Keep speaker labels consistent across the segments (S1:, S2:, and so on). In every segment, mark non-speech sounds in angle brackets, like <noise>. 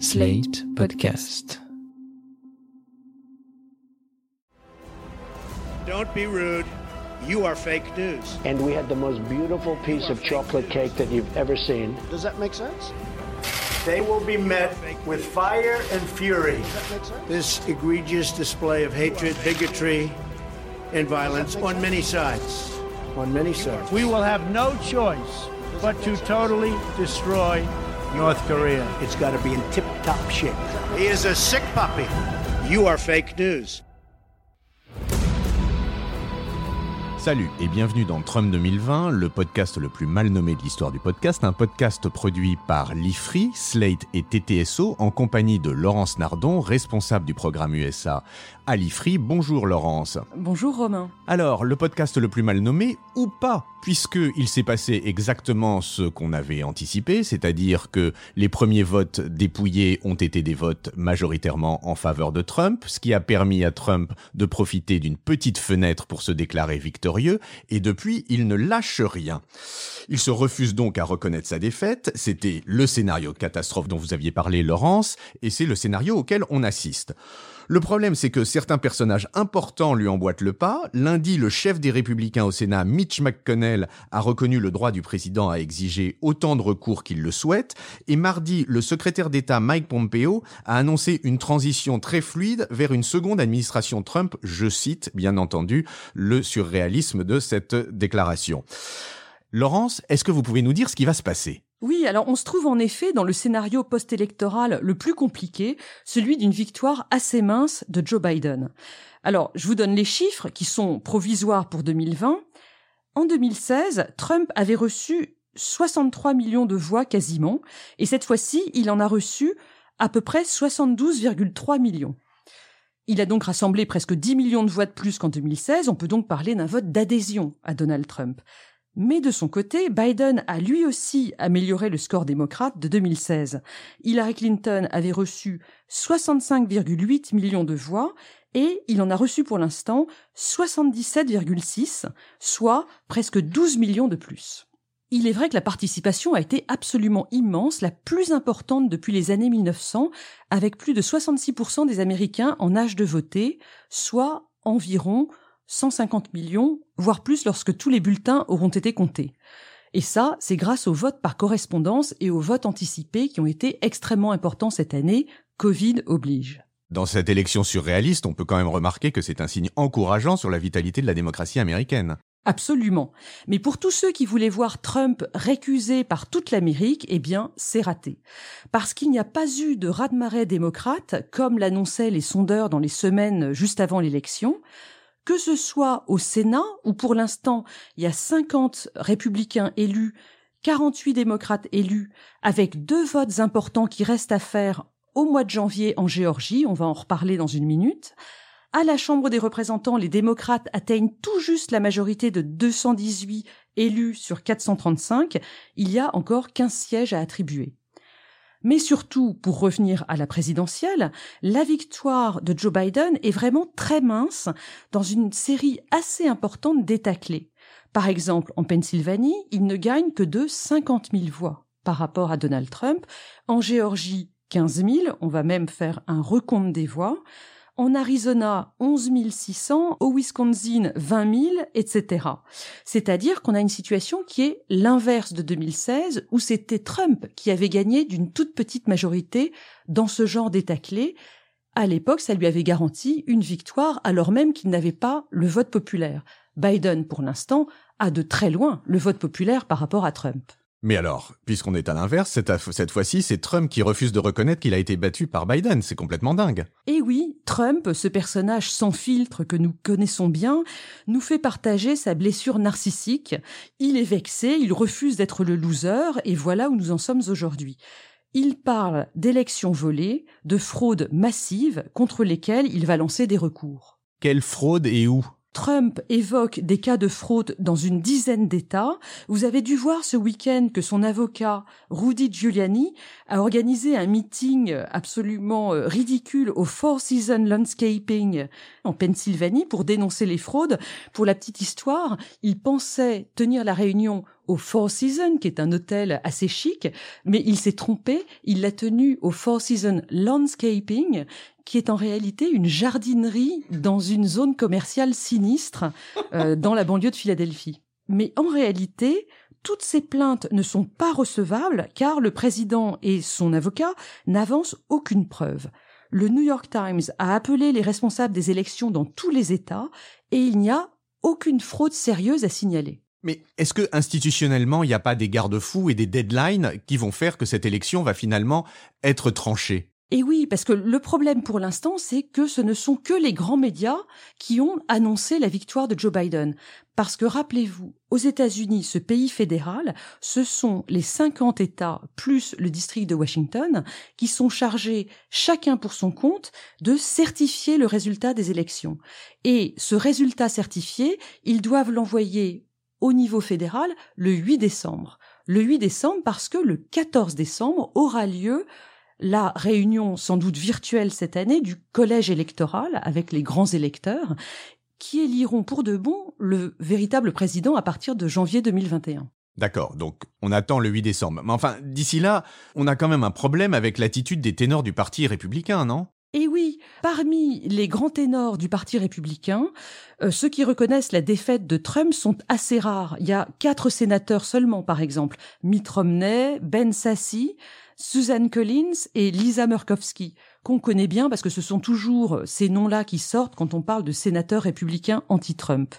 S1: Slate Podcast.
S2: Don't be rude. You are fake news.
S3: and we had the most beautiful piece of chocolate cake that you've ever seen.
S2: Does that make sense?
S4: They will be met with fire and fury.
S2: This egregious display of hatred, bigotry, and violence on many sides. On many sides.
S5: We will have no choice but to totally destroy North Korea.
S4: It's got to be in tip top shape.
S2: He is a sick puppy. You are fake news.
S6: Salut et bienvenue dans Trump 2020, le podcast le plus mal nommé de l'histoire du podcast, un podcast produit par l'IFRI, Slate et TTSO en compagnie de Laurence Nardon, responsable du programme USA à l'IFRI. Bonjour Laurence.
S7: Bonjour Romain.
S6: Alors, le podcast le plus mal nommé ou pas, puisqu'il s'est passé exactement ce qu'on avait anticipé, c'est-à-dire que les premiers votes dépouillés ont été des votes majoritairement en faveur de Trump, ce qui a permis à Trump de profiter d'une petite fenêtre pour se déclarer victorieux, et depuis, il ne lâche rien. Il se refuse donc à reconnaître sa défaite, c'était le scénario de catastrophe dont vous aviez parlé Laurence, et c'est le scénario auquel on assiste. Le problème, c'est que certains personnages importants lui emboîtent le pas. Lundi, le chef des républicains au Sénat, Mitch McConnell, a reconnu le droit du président à exiger autant de recours qu'il le souhaite. Et mardi, le secrétaire d'État Mike Pompeo a annoncé une transition très fluide vers une seconde administration Trump. Je cite, bien entendu, le surréalisme de cette déclaration. Laurence, est-ce que vous pouvez nous dire ce qui va se passer?
S7: Oui, alors on se trouve en effet dans le scénario post-électoral le plus compliqué, celui d'une victoire assez mince de Joe Biden. Alors, je vous donne les chiffres qui sont provisoires pour 2020. En 2016, Trump avait reçu 63 millions de voix quasiment, et cette fois-ci, il en a reçu à peu près 72,3 millions. Il a donc rassemblé presque 10 millions de voix de plus qu'en 2016, on peut donc parler d'un vote d'adhésion à Donald Trump. Mais de son côté, Biden a lui aussi amélioré le score démocrate de 2016. Hillary Clinton avait reçu 65,8 millions de voix et il en a reçu pour l'instant 77,6, soit presque 12 millions de plus. Il est vrai que la participation a été absolument immense, la plus importante depuis les années 1900, avec plus de 66% des Américains en âge de voter, soit environ 150 millions, voire plus lorsque tous les bulletins auront été comptés. Et ça, c'est grâce au vote par correspondance et au vote anticipé qui ont été extrêmement importants cette année, Covid oblige.
S6: Dans cette élection surréaliste, on peut quand même remarquer que c'est un signe encourageant sur la vitalité de la démocratie américaine.
S7: Absolument. Mais pour tous ceux qui voulaient voir Trump récusé par toute l'Amérique, eh bien, c'est raté. Parce qu'il n'y a pas eu de raz-de-marée démocrate, comme l'annonçaient les sondeurs dans les semaines juste avant l'élection, que ce soit au Sénat, où pour l'instant il y a 50 républicains élus, 48 démocrates élus, avec deux votes importants qui restent à faire au mois de janvier en Géorgie, on va en reparler dans une minute. À la Chambre des représentants, les démocrates atteignent tout juste la majorité de 218 élus sur 435. Il y a encore 15 sièges à attribuer. Mais surtout, pour revenir à la présidentielle, la victoire de Joe Biden est vraiment très mince dans une série assez importante d'États clés. Par exemple, en Pennsylvanie, il ne gagne que de 50 000 voix par rapport à Donald Trump. En Géorgie, 15 000, on va même faire un recompte des voix. En Arizona, 11 600, au Wisconsin, 20 000, etc. C'est-à-dire qu'on a une situation qui est l'inverse de 2016, où c'était Trump qui avait gagné d'une toute petite majorité dans ce genre d'État clé. À l'époque, ça lui avait garanti une victoire, alors même qu'il n'avait pas le vote populaire. Biden, pour l'instant, a de très loin le vote populaire par rapport à Trump.
S6: Mais alors, puisqu'on est à l'inverse, cette, cette fois-ci, c'est Trump qui refuse de reconnaître qu'il a été battu par Biden. C'est complètement dingue.
S7: Et oui, Trump, ce personnage sans filtre que nous connaissons bien, nous fait partager sa blessure narcissique. Il est vexé, il refuse d'être le loser, et voilà où nous en sommes aujourd'hui. Il parle d'élections volées, de fraudes massives contre lesquelles il va lancer des recours.
S6: Quelle fraude et où?
S7: Trump évoque des cas de fraude dans une dizaine d'États. Vous avez dû voir ce week-end que son avocat, Rudy Giuliani, a organisé un meeting absolument euh, ridicule au Four Seasons Landscaping en Pennsylvanie pour dénoncer les fraudes. Pour la petite histoire, il pensait tenir la réunion au Four Seasons, qui est un hôtel assez chic, mais il s'est trompé, il l'a tenu au Four Seasons Landscaping, qui est en réalité une jardinerie dans une zone commerciale sinistre euh, <laughs> dans la banlieue de Philadelphie. Mais en réalité, toutes ces plaintes ne sont pas recevables car le président et son avocat n'avancent aucune preuve. Le New York Times a appelé les responsables des élections dans tous les États et il n'y a aucune fraude sérieuse à signaler.
S6: Mais est-ce que institutionnellement, il n'y a pas des garde-fous et des deadlines qui vont faire que cette élection va finalement être tranchée?
S7: Et oui, parce que le problème pour l'instant, c'est que ce ne sont que les grands médias qui ont annoncé la victoire de Joe Biden. Parce que rappelez-vous, aux États-Unis, ce pays fédéral, ce sont les 50 États plus le district de Washington qui sont chargés, chacun pour son compte, de certifier le résultat des élections. Et ce résultat certifié, ils doivent l'envoyer au niveau fédéral le 8 décembre. Le 8 décembre parce que le 14 décembre aura lieu la réunion sans doute virtuelle cette année du collège électoral avec les grands électeurs qui éliront pour de bon le véritable président à partir de janvier 2021.
S6: D'accord, donc on attend le 8 décembre. Mais enfin, d'ici là, on a quand même un problème avec l'attitude des ténors du Parti républicain, non?
S7: Et oui, parmi les grands ténors du Parti républicain, euh, ceux qui reconnaissent la défaite de Trump sont assez rares. Il y a quatre sénateurs seulement, par exemple. Mitt Romney, Ben Sassy, Susan Collins et Lisa Murkowski, qu'on connaît bien parce que ce sont toujours ces noms-là qui sortent quand on parle de sénateurs républicains anti-Trump.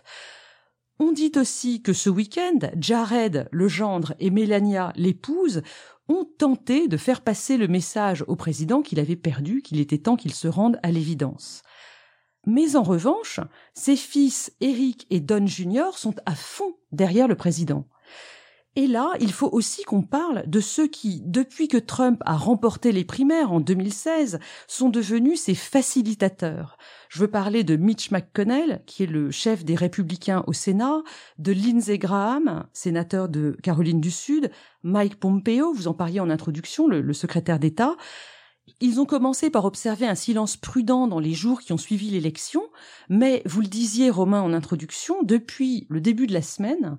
S7: On dit aussi que ce week-end, Jared, le gendre, et Melania, l'épouse, ont tenté de faire passer le message au président qu'il avait perdu, qu'il était temps qu'il se rende à l'évidence. Mais en revanche, ses fils Eric et Don Jr. sont à fond derrière le président. Et là, il faut aussi qu'on parle de ceux qui, depuis que Trump a remporté les primaires en 2016, sont devenus ses facilitateurs. Je veux parler de Mitch McConnell, qui est le chef des républicains au Sénat, de Lindsey Graham, sénateur de Caroline du Sud, Mike Pompeo, vous en parliez en introduction, le, le secrétaire d'État. Ils ont commencé par observer un silence prudent dans les jours qui ont suivi l'élection, mais vous le disiez Romain en introduction, depuis le début de la semaine,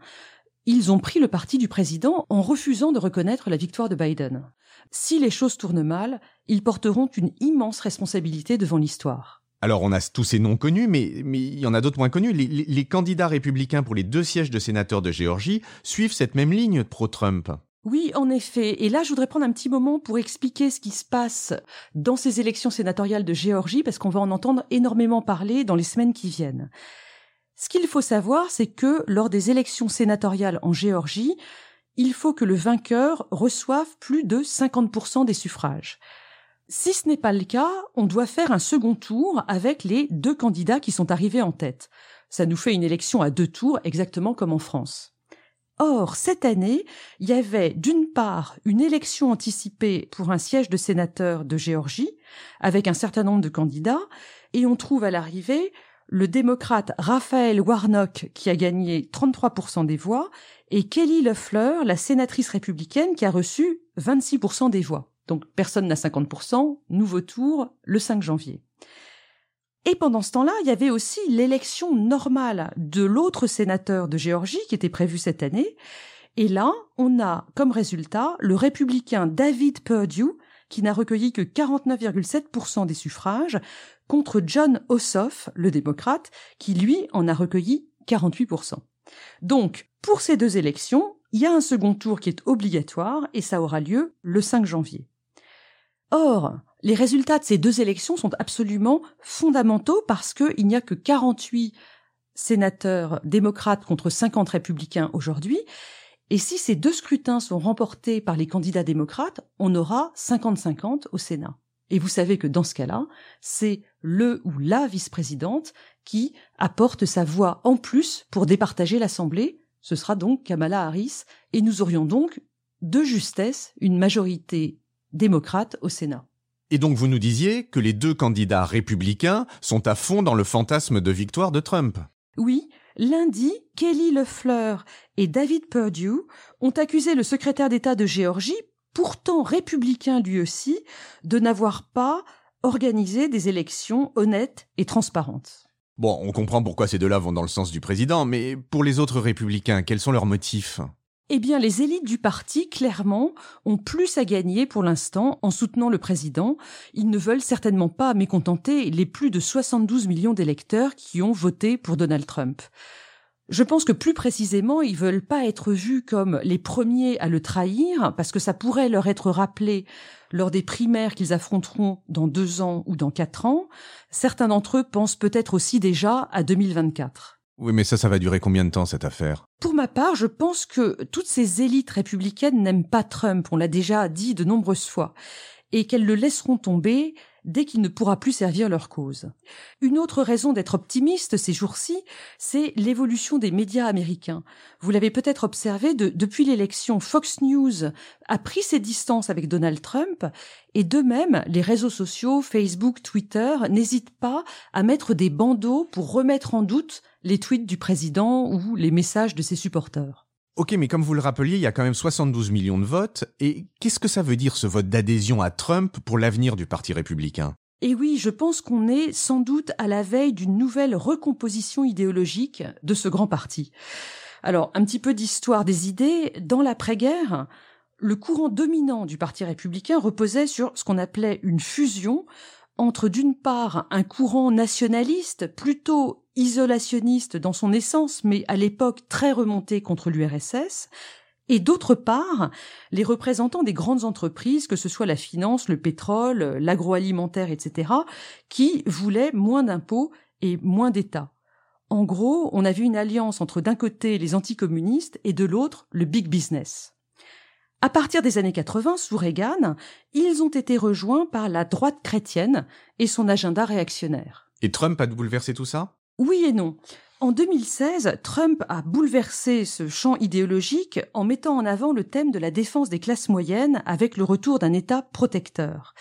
S7: ils ont pris le parti du président en refusant de reconnaître la victoire de Biden. Si les choses tournent mal, ils porteront une immense responsabilité devant l'histoire.
S6: Alors on a tous ces noms connus, mais, il y en a d'autres moins connus. Les, les, candidats républicains pour les deux sièges de sénateurs de Géorgie suivent cette même ligne pro-Trump.
S7: Oui, en effet. Et là, je voudrais prendre un petit moment pour expliquer ce qui se passe dans ces élections sénatoriales de Géorgie, parce qu'on va en entendre énormément parler dans les semaines qui viennent. Ce qu'il faut savoir, c'est que lors des élections sénatoriales en Géorgie, il faut que le vainqueur reçoive plus de 50% des suffrages. Si ce n'est pas le cas, on doit faire un second tour avec les deux candidats qui sont arrivés en tête. Ça nous fait une élection à deux tours, exactement comme en France. Or, cette année, il y avait d'une part une élection anticipée pour un siège de sénateur de Géorgie, avec un certain nombre de candidats, et on trouve à l'arrivée le démocrate Raphaël Warnock qui a gagné 33% des voix et Kelly Lefleur, la sénatrice républicaine qui a reçu 26% des voix. Donc personne n'a 50%, nouveau tour le 5 janvier. Et pendant ce temps-là, il y avait aussi l'élection normale de l'autre sénateur de Géorgie qui était prévue cette année. Et là, on a comme résultat le républicain David Perdue qui n'a recueilli que 49,7% des suffrages, contre John Ossoff, le démocrate, qui lui en a recueilli 48%. Donc, pour ces deux élections, il y a un second tour qui est obligatoire et ça aura lieu le 5 janvier. Or, les résultats de ces deux élections sont absolument fondamentaux parce qu'il n'y a que 48 sénateurs démocrates contre 50 républicains aujourd'hui. Et si ces deux scrutins sont remportés par les candidats démocrates, on aura 50-50 au Sénat. Et vous savez que dans ce cas-là, c'est le ou la vice-présidente qui apporte sa voix en plus pour départager l'Assemblée. Ce sera donc Kamala Harris. Et nous aurions donc, de justesse, une majorité démocrate au Sénat.
S6: Et donc vous nous disiez que les deux candidats républicains sont à fond dans le fantasme de victoire de Trump.
S7: Oui, lundi, Kelly Lefleur et David Perdue ont accusé le secrétaire d'État de Géorgie pourtant républicain lui aussi, de n'avoir pas organisé des élections honnêtes et transparentes.
S6: Bon, on comprend pourquoi ces deux-là vont dans le sens du président, mais pour les autres républicains, quels sont leurs motifs?
S7: Eh bien, les élites du parti, clairement, ont plus à gagner pour l'instant en soutenant le président. Ils ne veulent certainement pas mécontenter les plus de 72 millions d'électeurs qui ont voté pour Donald Trump. Je pense que plus précisément, ils veulent pas être vus comme les premiers à le trahir, parce que ça pourrait leur être rappelé lors des primaires qu'ils affronteront dans deux ans ou dans quatre ans. Certains d'entre eux pensent peut-être aussi déjà à 2024.
S6: Oui, mais ça, ça va durer combien de temps cette affaire?
S7: Pour ma part, je pense que toutes ces élites républicaines n'aiment pas Trump, on l'a déjà dit de nombreuses fois, et qu'elles le laisseront tomber dès qu'il ne pourra plus servir leur cause. Une autre raison d'être optimiste ces jours-ci, c'est l'évolution des médias américains. Vous l'avez peut-être observé, depuis l'élection, Fox News a pris ses distances avec Donald Trump, et de même, les réseaux sociaux, Facebook, Twitter, n'hésitent pas à mettre des bandeaux pour remettre en doute les tweets du président ou les messages de ses supporters.
S6: Ok, mais comme vous le rappeliez, il y a quand même 72 millions de votes. Et qu'est-ce que ça veut dire ce vote d'adhésion à Trump pour l'avenir du Parti républicain?
S7: Et oui, je pense qu'on est sans doute à la veille d'une nouvelle recomposition idéologique de ce grand parti. Alors, un petit peu d'histoire des idées. Dans l'après-guerre, le courant dominant du Parti républicain reposait sur ce qu'on appelait une fusion entre d'une part un courant nationaliste plutôt isolationniste dans son essence, mais à l'époque très remonté contre l'URSS, et d'autre part, les représentants des grandes entreprises, que ce soit la finance, le pétrole, l'agroalimentaire, etc., qui voulaient moins d'impôts et moins d'État. En gros, on a vu une alliance entre d'un côté les anticommunistes et de l'autre le big business. À partir des années 80, sous Reagan, ils ont été rejoints par la droite chrétienne et son agenda réactionnaire.
S6: Et Trump a bouleversé tout ça?
S7: Oui et non. En 2016, Trump a bouleversé ce champ idéologique en mettant en avant le thème de la défense des classes moyennes avec le retour d'un État protecteur.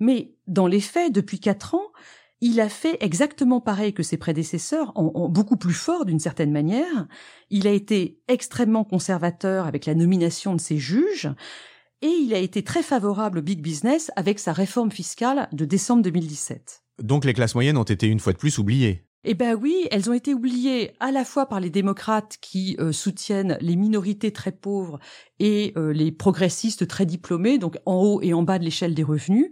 S7: Mais dans les faits, depuis quatre ans, il a fait exactement pareil que ses prédécesseurs, en, beaucoup plus fort d'une certaine manière. Il a été extrêmement conservateur avec la nomination de ses juges, et il a été très favorable au big business avec sa réforme fiscale de décembre 2017.
S6: Donc les classes moyennes ont été une fois de plus oubliées.
S7: Eh ben oui, elles ont été oubliées à la fois par les démocrates qui euh, soutiennent les minorités très pauvres et euh, les progressistes très diplômés, donc en haut et en bas de l'échelle des revenus.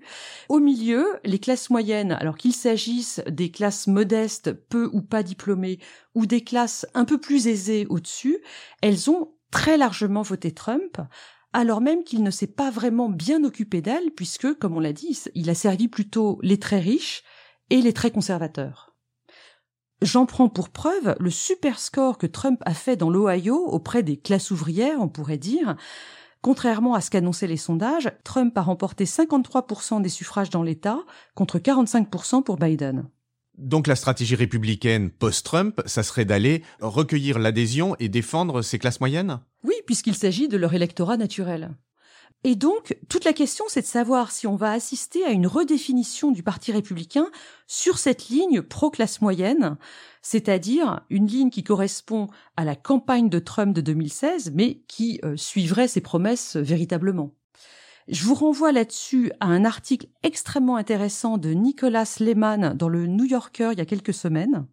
S7: Au milieu, les classes moyennes, alors qu'il s'agisse des classes modestes, peu ou pas diplômées, ou des classes un peu plus aisées au-dessus, elles ont très largement voté Trump, alors même qu'il ne s'est pas vraiment bien occupé d'elles, puisque, comme on l'a dit, il a servi plutôt les très riches et les très conservateurs. J'en prends pour preuve le super score que Trump a fait dans l'Ohio auprès des classes ouvrières, on pourrait dire. Contrairement à ce qu'annonçaient les sondages, Trump a remporté 53% des suffrages dans l'État contre 45% pour Biden.
S6: Donc la stratégie républicaine post-Trump, ça serait d'aller recueillir l'adhésion et défendre ces classes moyennes?
S7: Oui, puisqu'il s'agit de leur électorat naturel. Et donc, toute la question, c'est de savoir si on va assister à une redéfinition du Parti républicain sur cette ligne pro-classe moyenne, c'est-à-dire une ligne qui correspond à la campagne de Trump de 2016, mais qui euh, suivrait ses promesses véritablement. Je vous renvoie là-dessus à un article extrêmement intéressant de Nicolas Lehmann dans le New Yorker il y a quelques semaines.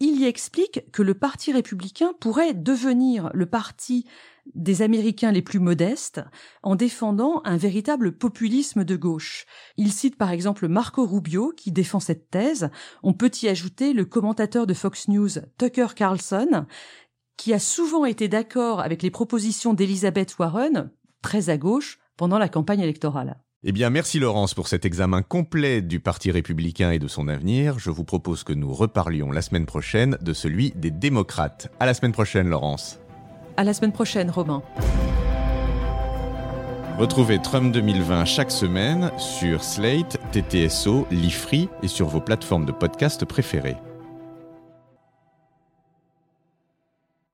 S7: Il y explique que le Parti républicain pourrait devenir le parti des Américains les plus modestes en défendant un véritable populisme de gauche. Il cite par exemple Marco Rubio qui défend cette thèse. On peut y ajouter le commentateur de Fox News Tucker Carlson qui a souvent été d'accord avec les propositions d'Elizabeth Warren, très à gauche, pendant la campagne électorale.
S6: Eh bien, merci Laurence pour cet examen complet du Parti républicain et de son avenir. Je vous propose que nous reparlions la semaine prochaine de celui des démocrates. À la semaine prochaine, Laurence.
S7: À la semaine prochaine, Romain.
S6: Retrouvez Trump 2020 chaque semaine sur Slate, TTSO, Lifree et sur vos plateformes de podcast préférées.